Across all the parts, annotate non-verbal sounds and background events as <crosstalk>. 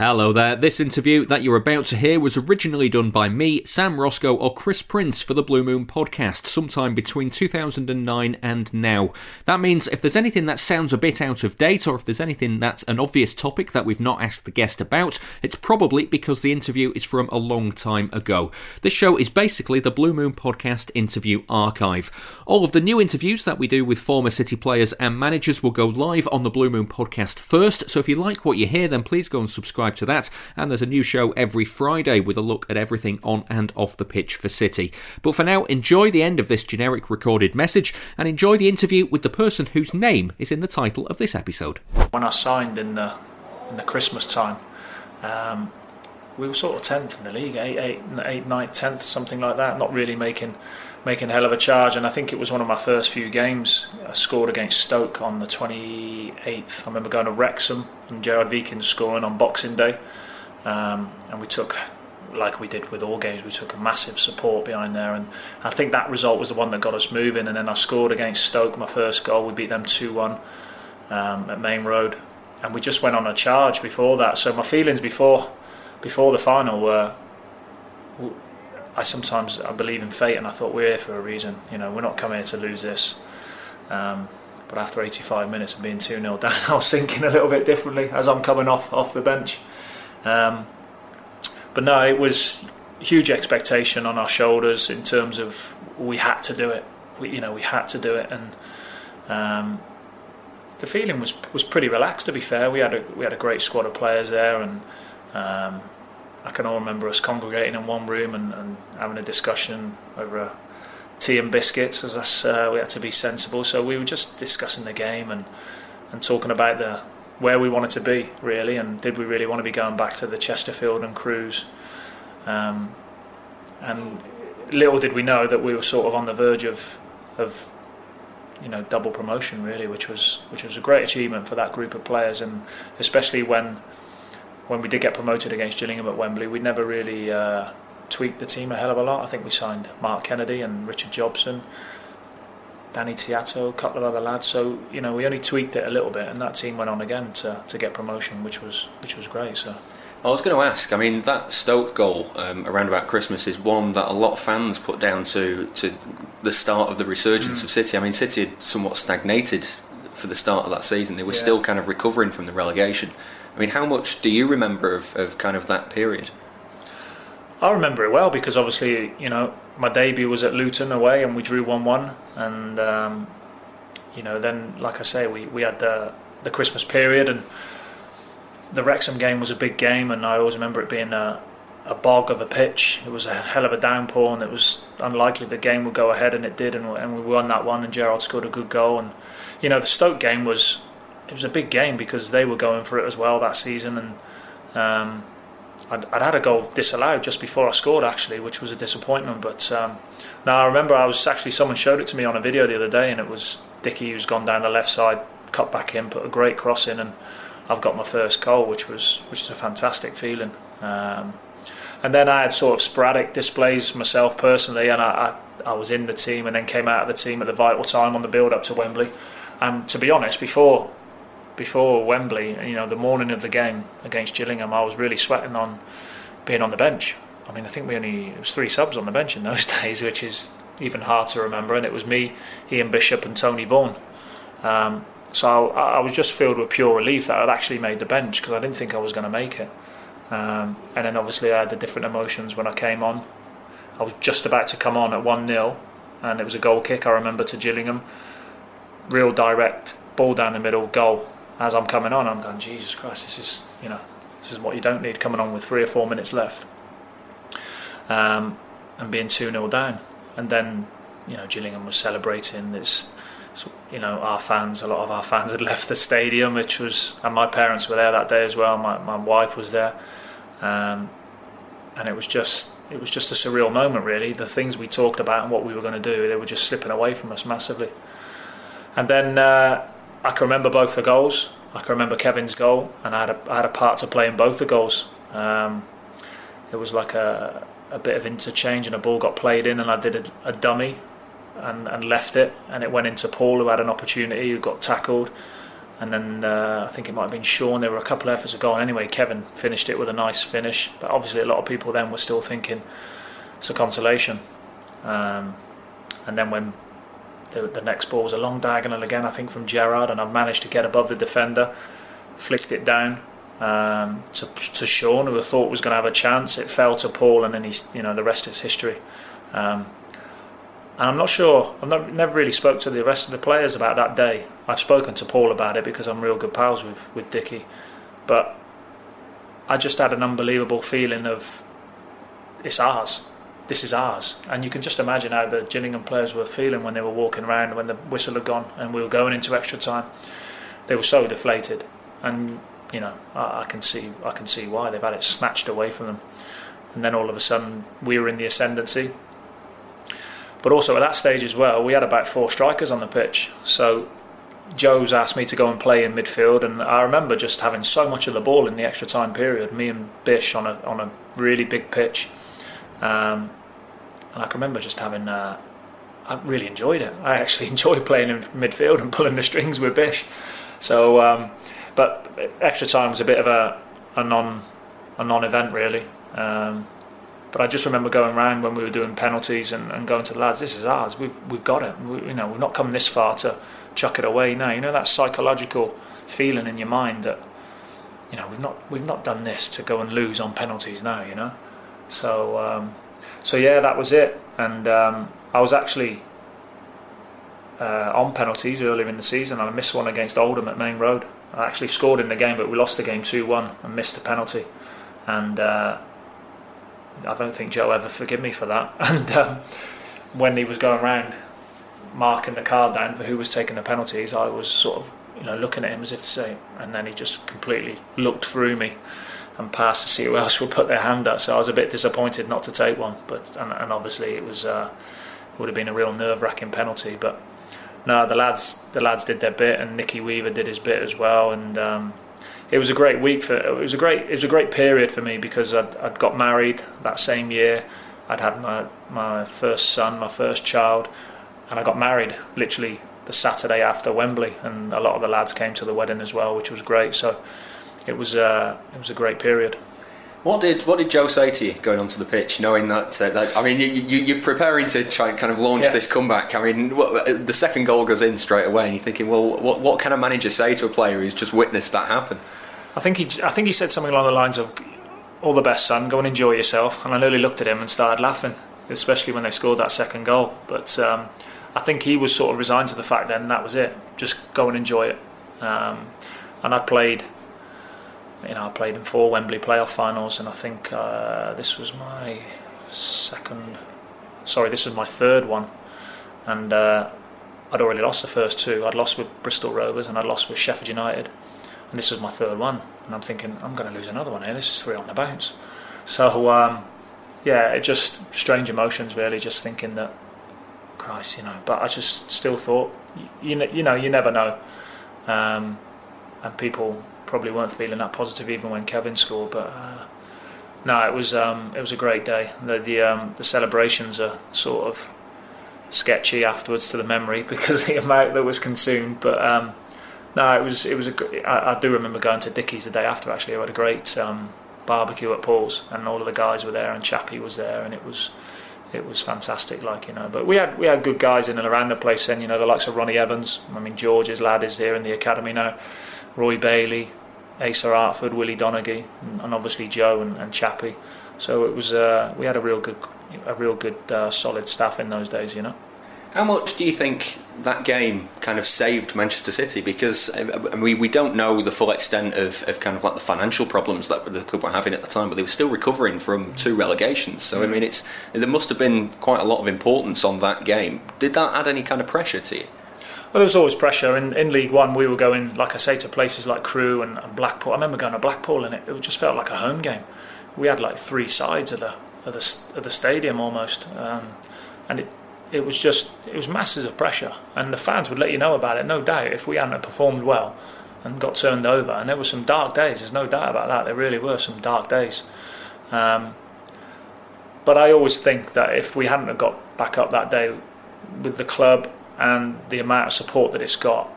Hello there. This interview that you're about to hear was originally done by me, Sam Roscoe, or Chris Prince for the Blue Moon podcast sometime between 2009 and now. That means if there's anything that sounds a bit out of date, or if there's anything that's an obvious topic that we've not asked the guest about, it's probably because the interview is from a long time ago. This show is basically the Blue Moon podcast interview archive. All of the new interviews that we do with former City players and managers will go live on the Blue Moon podcast first, so if you like what you hear, then please go and subscribe subscribe to that. And there's a new show every Friday with a look at everything on and off the pitch for City. But for now, enjoy the end of this generic recorded message and enjoy the interview with the person whose name is in the title of this episode. When I signed in the in the Christmas time, um, we were sort of tenth in the league, eight, eight, eight, ninth, tenth, something like that. Not really making making a hell of a charge. And I think it was one of my first few games. I scored against Stoke on the 28th. I remember going to Wrexham and Gerard Wiekens scoring on Boxing Day. Um, and we took, like we did with all games, we took a massive support behind there. And I think that result was the one that got us moving. And then I scored against Stoke, my first goal. We beat them 2 1 um, at Maine Road. And we just went on a charge before that. So my feelings before before the final were I sometimes I believe in fate, and I thought we're here for a reason. You know, we're not coming here to lose this. Um, but after 85 minutes of being 2 0 down, <laughs> I was thinking a little bit differently as I'm coming off off the bench. Um, but no, it was huge expectation on our shoulders in terms of we had to do it. We, you know, we had to do it, and um, the feeling was was pretty relaxed. To be fair, we had a we had a great squad of players there, and um, I can all remember us congregating in one room and, and having a discussion over a tea and biscuits as us uh, we had to be sensible. So we were just discussing the game and and talking about the where we wanted to be really and did we really want to be going back to the Chesterfield and Crewes um, and little did we know that we were sort of on the verge of of you know double promotion really which was which was a great achievement for that group of players. And especially when when we did get promoted against Gillingham at Wembley, we never really uh, tweaked the team a hell of a lot. I think we signed Mark Kennedy and Richard Jobson, Danny Tiatto, a couple of other lads. So you know, we only tweaked it a little bit, and that team went on again to, to get promotion, which was which was great. So. I was going to ask. I mean, that Stoke goal um, around about Christmas is one that a lot of fans put down to to the start of the resurgence mm. of City. I mean, City had somewhat stagnated for the start of that season. They were yeah. still kind of recovering from the relegation. I mean, how much do you remember of, of kind of that period? I remember it well because obviously, you know, my debut was at Luton away and we drew 1 1. And, um, you know, then, like I say, we, we had the, the Christmas period and the Wrexham game was a big game. And I always remember it being a, a bog of a pitch. It was a hell of a downpour and it was unlikely the game would go ahead and it did. And, and we won that one and Gerard scored a good goal. And, you know, the Stoke game was it was a big game because they were going for it as well that season, and um, I'd, I'd, had a goal disallowed just before I scored actually, which was a disappointment. But um, now I remember I was actually someone showed it to me on a video the other day, and it was Dicky who's gone down the left side, cut back in, put a great cross in, and I've got my first goal, which was which is a fantastic feeling. Um, and then I had sort of sporadic displays myself personally, and I, I, I was in the team and then came out of the team at the vital time on the build up to Wembley. And to be honest, before before Wembley, you know, the morning of the game against Gillingham, I was really sweating on being on the bench. I mean, I think we only it was three subs on the bench in those <laughs> days, which is even hard to remember. And it was me, Ian Bishop, and Tony Vaughan. Um, so I, I, was just filled with pure relief that I'd actually made the bench because I didn't think I was going to make it. Um, and then obviously I had the different emotions when I came on. I was just about to come on at 1 0, and it was a goal kick, I remember, to Gillingham. Real direct, ball down the middle, goal as I'm coming on, I'm going, Jesus Christ, this is you know, this is what you don't need coming on with three or four minutes left, um, and being two 0 down, and then you know Gillingham was celebrating this. You know, our fans, a lot of our fans had <laughs> left the stadium, which was, and my parents were there that day as well. My my wife was there, um, and it was just it was just a surreal moment, really. The things we talked about and what we were going to do, they were just slipping away from us massively. And then uh, I can remember both the goals. I can remember Kevin's goal, and I had a, I had a part to play in both the goals. Um, it was like a, a bit of interchange, and a ball got played in, and I did a, a dummy and, and left it, and it went into Paul, who had an opportunity, who got tackled. and then uh, I think it might have been Shaun. There were a couple of efforts of goal. Anyway, Kevin finished it with a nice finish. But obviously, a lot of people then were still thinking it's a consolation. Um, and then when the, the next ball was a long diagonal again, I think from Gerard, and I managed to get above the defender, flicked it down um, to, to Shaun, who I thought was going to have a chance. It fell to Paul, and then he's you know the rest is history. Um, and I'm not sure. I've not, never really spoke to the rest of the players about that day. I've spoken to Paul about it because I'm real good pals with with Dickie, but I just had an unbelievable feeling of it's ours. This is ours, and you can just imagine how the Gillingham players were feeling when they were walking around when the whistle had gone and we were going into extra time. They were so deflated, and you know I, I can see I can see why they've had it snatched away from them, and then all of a sudden we were in the ascendancy but also at that stage as well, we had about four strikers on the pitch. So Joe's asked me to go and play in midfield, and I remember just having so much of the ball in the extra time period. Me and Bish on a on a really big pitch, um, and I can remember just having. Uh, I really enjoyed it. I actually <laughs> enjoyed playing in midfield and pulling the strings with Bish. So, um, but extra time was a bit of a, a non a non event really. Um, but I just remember going around when we were doing penalties and, and going to the lads, this is ours. We've we've got it. We, you know, we've not come this far to chuck it away now. You know that psychological feeling in your mind that you know we've not we've not done this to go and lose on penalties now. You know, so um, so yeah, that was it. And um, I was actually uh, on penalties earlier in the season. I missed one against Oldham at Maine Road. I actually scored in the game, but we lost the game two one and missed a penalty. And uh, I don't think Joe ever forgive me for that. <laughs> And um, when he was going around marking the card down for who was taking the penalties, I was sort of you know looking at him as if to say, and then he just completely looked through me and passed to see who else would put their hand up. So I was a bit disappointed not to take one, but and, and obviously it was uh, would have been a real nerve wracking penalty, but. No, the lads, the lads did their bit, and Nicky Weaver did his bit as well, and um, it was a great week for it was a great it was a great period for me because I'd, I'd got married that same year I'd had my my first son my first child and I got married literally the Saturday after Wembley and a lot of the lads came to the wedding as well which was great so it was uh, it was a great period what did what did Joe say to you going onto the pitch, knowing that? Uh, that I mean, you, you, are preparing to try and kind of launch yeah. this comeback. I mean, what, uh, the second goal goes in straight away, and you're thinking, well, what what can a manager say to a player who's just witnessed that happen? I think he I think he said something along the lines of all the best son go and enjoy yourself and I nearly looked at him and started laughing especially when they scored that second goal but um, I think he was sort of resigned to the fact then that was it just go and enjoy it um, and I played you know I played in four Wembley playoff finals and I think uh, this was my second sorry this was my third one and uh, I'd already lost the first two I'd lost with Bristol Rovers and I'd lost with Sheffield United and this was my third one, and I'm thinking I'm going to lose another one here. This is three on the bounce. So um, yeah, it just strange emotions really, just thinking that Christ, you know. But I just still thought, you know, you know, you never know, um, and people probably weren't feeling that positive even when Kevin scored, but. Uh, no, it was um, it was a great day. The the, um, the celebrations are sort of sketchy afterwards to the memory <laughs> because the amount that was consumed. But um, no, it was it was a. I, I do remember going to Dickie's the day after. Actually, we had a great um, barbecue at Paul's, and all of the guys were there, and Chappie was there, and it was it was fantastic. Like you know, but we had we had good guys in and around the place. Then you know, the likes of Ronnie Evans. I mean, George's lad is here in the academy now. Roy Bailey, Asa Hartford, Willie Donachie, and, and obviously Joe and, and Chappie. So it was uh, we had a real good a real good uh, solid staff in those days. You know. How much do you think that game kind of saved Manchester City? Because uh, we, we don't know the full extent of, of kind of like the financial problems that the club were having at the time, but they were still recovering from two relegations. So I mm. mean, it's there must have been quite a lot of importance on that game. Did that add any kind of pressure to you? Well, there was always pressure. In, in League One, we were going, like I say, to places like Crewe and, and Blackpool. I remember going to Blackpool, and it, it just felt like a home game. We had like three sides of the of the, of the stadium almost, um, and it it was just it was masses of pressure, and the fans would let you know about it, no doubt. If we hadn't performed well and got turned over, and there were some dark days. There's no doubt about that. There really were some dark days. Um, but I always think that if we hadn't got back up that day with the club and the amount of support that it's got,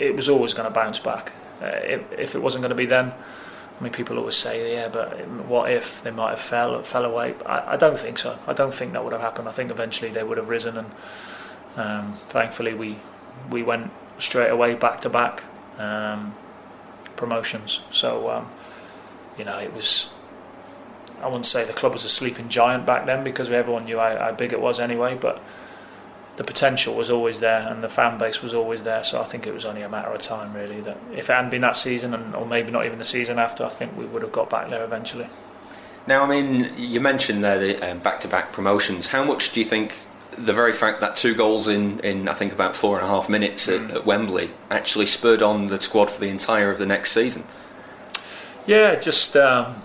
it was always going to bounce back. Uh, if, if, it wasn't going to be then, I mean, people always say, yeah, but what if they might have fell fell away? I, I don't think so. I don't think that would have happened. I think eventually they would have risen, and um, thankfully we we went straight away back to back um, promotions. So um, you know, it was. I wouldn't say the club was a sleeping giant back then because everyone knew how, how big it was anyway, but the potential was always there and the fan base was always there. So I think it was only a matter of time, really. That if it hadn't been that season, and or maybe not even the season after, I think we would have got back there eventually. Now, I mean, you mentioned there the um, back-to-back promotions. How much do you think the very fact that two goals in, in I think about four and a half minutes at, mm. at Wembley actually spurred on the squad for the entire of the next season? Yeah, just um,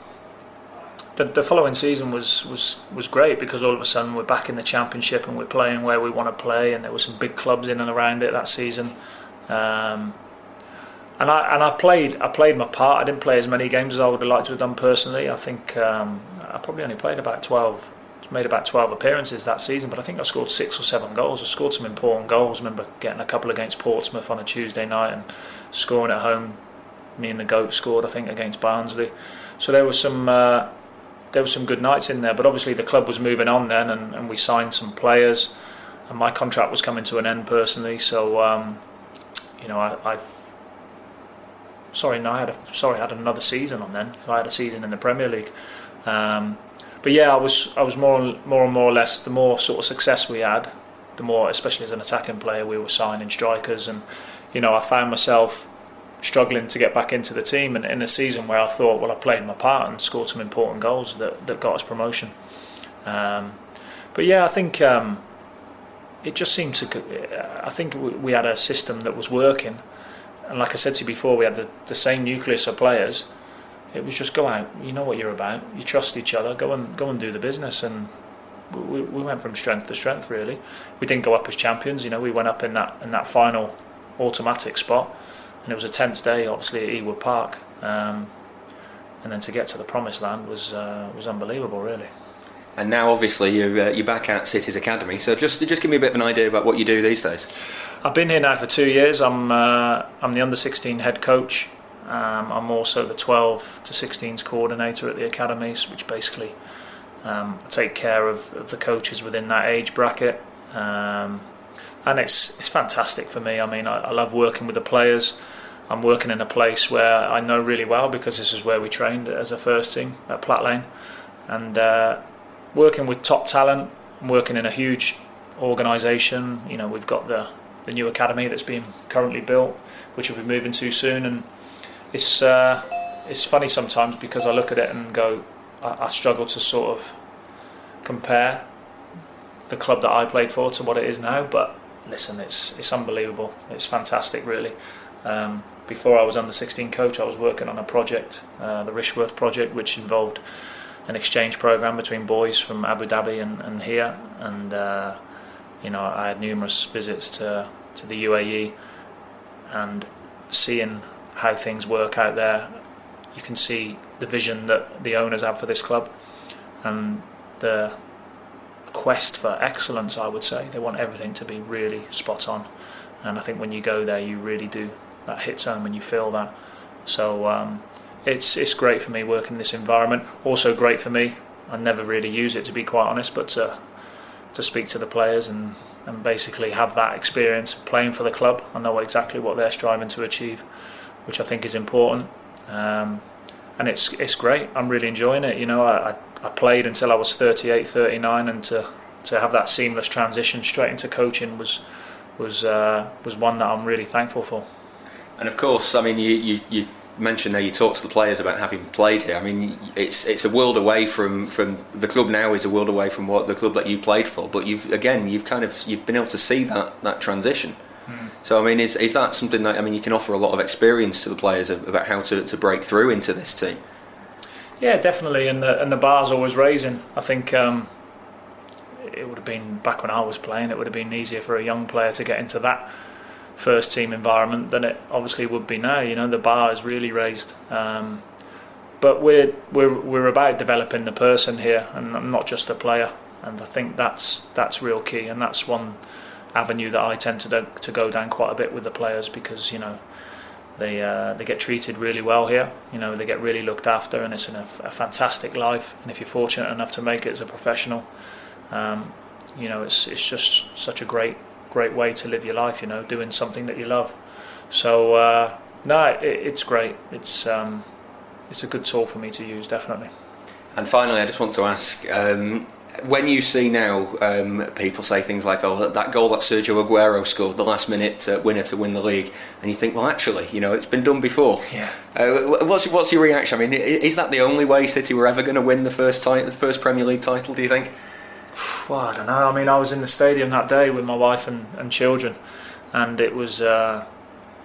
the, the following season was, was, was great because all of a sudden we're back in the championship and we're playing where we want to play, and there were some big clubs in and around it that season. Um, and I and I played I played my part. I didn't play as many games as I would have liked to have done personally. I think um, I probably only played about twelve, made about twelve appearances that season. But I think I scored six or seven goals. I scored some important goals. I remember getting a couple against Portsmouth on a Tuesday night and scoring at home. Me and the goat scored I think against Barnsley. So there was some uh, there were some good nights in there. But obviously the club was moving on then, and, and we signed some players, and my contract was coming to an end personally. So um, you know I. I sorry, no, I had a, sorry, I had another season on then. I had a season in the Premier League. Um, but yeah, I was I was more more and more or less the more sort of success we had, the more, especially as an attacking player, we were signing strikers, and you know I found myself struggling to get back into the team. And in a season where I thought well I played my part and scored some important goals that, that got us promotion. Um, but yeah I think um, it just seemed to I think we had a system that was working. And like I said to you before we had the, the same nucleus of players. It was just go out. You know what you're about. You trust each other. Go and go and do the business. And we, we went from strength to strength really. We didn't go up as champions. You know we went up in that in that final automatic spot and it was a tense day, obviously at Ewood Park, um, and then to get to the promised land was uh, was unbelievable, really. And now, obviously, you're uh, you're back at City's academy. So just just give me a bit of an idea about what you do these days. I've been here now for two years. I'm uh, I'm the under 16 head coach. Um, I'm also the 12 to 16s coordinator at the academies, which basically um, take care of, of, the coaches within that age bracket. Um, and it's it's fantastic for me. I mean, I, I love working with the players. I'm working in a place where I know really well because this is where we trained as a first team at Platt Lane, and uh, working with top talent, working in a huge organisation. You know, we've got the the new academy that's being currently built, which we'll be moving to soon, and it's uh, it's funny sometimes because I look at it and go, I, I struggle to sort of compare the club that I played for to what it is now, but listen, it's it's unbelievable. It's fantastic, really. Um, before I was under 16 coach, I was working on a project, uh, the Rishworth project, which involved an exchange program between boys from Abu Dhabi and, and here. And uh, you know, I had numerous visits to to the UAE, and seeing how things work out there, you can see the vision that the owners have for this club, and the quest for excellence. I would say they want everything to be really spot on, and I think when you go there, you really do that hits home and you feel that. So um, it's it's great for me working in this environment. Also great for me. I never really use it to be quite honest, but to to speak to the players and and basically have that experience of playing for the club. I know exactly what they're striving to achieve, which I think is important. Um, and it's it's great. I'm really enjoying it. You know, I, I played until I was 38, 39, and to to have that seamless transition straight into coaching was was uh, was one that I'm really thankful for. And of course, I mean, you, you, you mentioned there you talked to the players about having played here. I mean, it's it's a world away from, from the club now is a world away from what the club that you played for. But you've again, you've kind of you've been able to see that that transition. Mm. So I mean, is is that something that I mean you can offer a lot of experience to the players about how to, to break through into this team? Yeah, definitely, and the and the bar's always raising. I think um, it would have been back when I was playing. It would have been easier for a young player to get into that first team environment than it obviously would be now. You know, the bar is really raised. Um, but we're we're we're about developing the person here and not just the player. And I think that's that's real key, and that's one avenue that I tend to to go down quite a bit with the players because you know they uh, they get treated really well here. You know they get really looked after, and it's a, a fantastic life. And if you're fortunate enough to make it as a professional, um, you know it's it's just such a great great way to live your life. You know, doing something that you love. So uh, no, it, it's great. It's um, it's a good tool for me to use, definitely. And finally, I just want to ask. Um, when you see now um, people say things like, "Oh, that goal that Sergio Aguero scored, the last-minute uh, winner to win the league," and you think, "Well, actually, you know, it's been done before." Yeah. Uh, what's what's your reaction? I mean, is that the only way City were ever going to win the first title, the first Premier League title? Do you think? <sighs> Well, I don't know. I mean, I was in the stadium that day with my wife and, and children, and it was uh,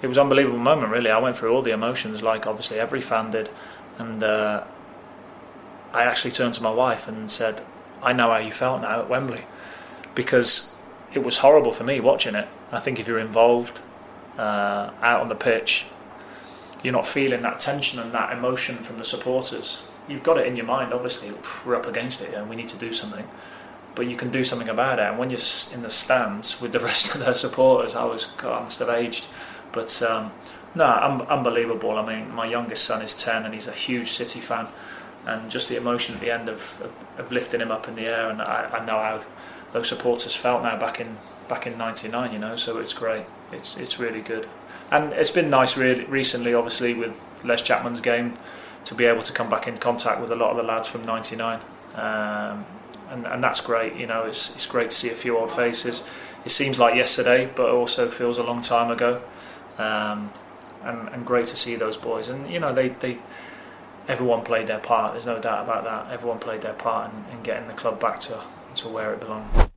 it was an unbelievable moment. Really, I went through all the emotions, like obviously every fan did, and uh, I actually turned to my wife and said, I know how you felt now at Wembley because it was horrible for me watching it. I think if you're involved uh, out on the pitch, you're not feeling that tension and that emotion from the supporters. You've got it in your mind, obviously, we're up against it and we need to do something. But you can do something about it. And when you're in the stands <laughs> with the rest of their supporters, I was, God, I must have aged. But um, no, un- unbelievable. I mean, my youngest son is 10 and he's a huge City fan and just the emotion at the end of, of, of lifting him up in the air. And I, I, know how those supporters felt now back in back in '99. You know, so it's great. It's it's really good, and it's been nice really recently, obviously with Les Chapman's game, to be able to come back in contact with a lot of the lads from '99. Um, and, and that's great, you know. It's it's great to see a few old faces. It seems like yesterday, but also feels a long time ago. Um, and, and great to see those boys. And you know, they, they everyone played their part. There's no doubt about that. Everyone played their part in, in getting the club back to to where it belonged.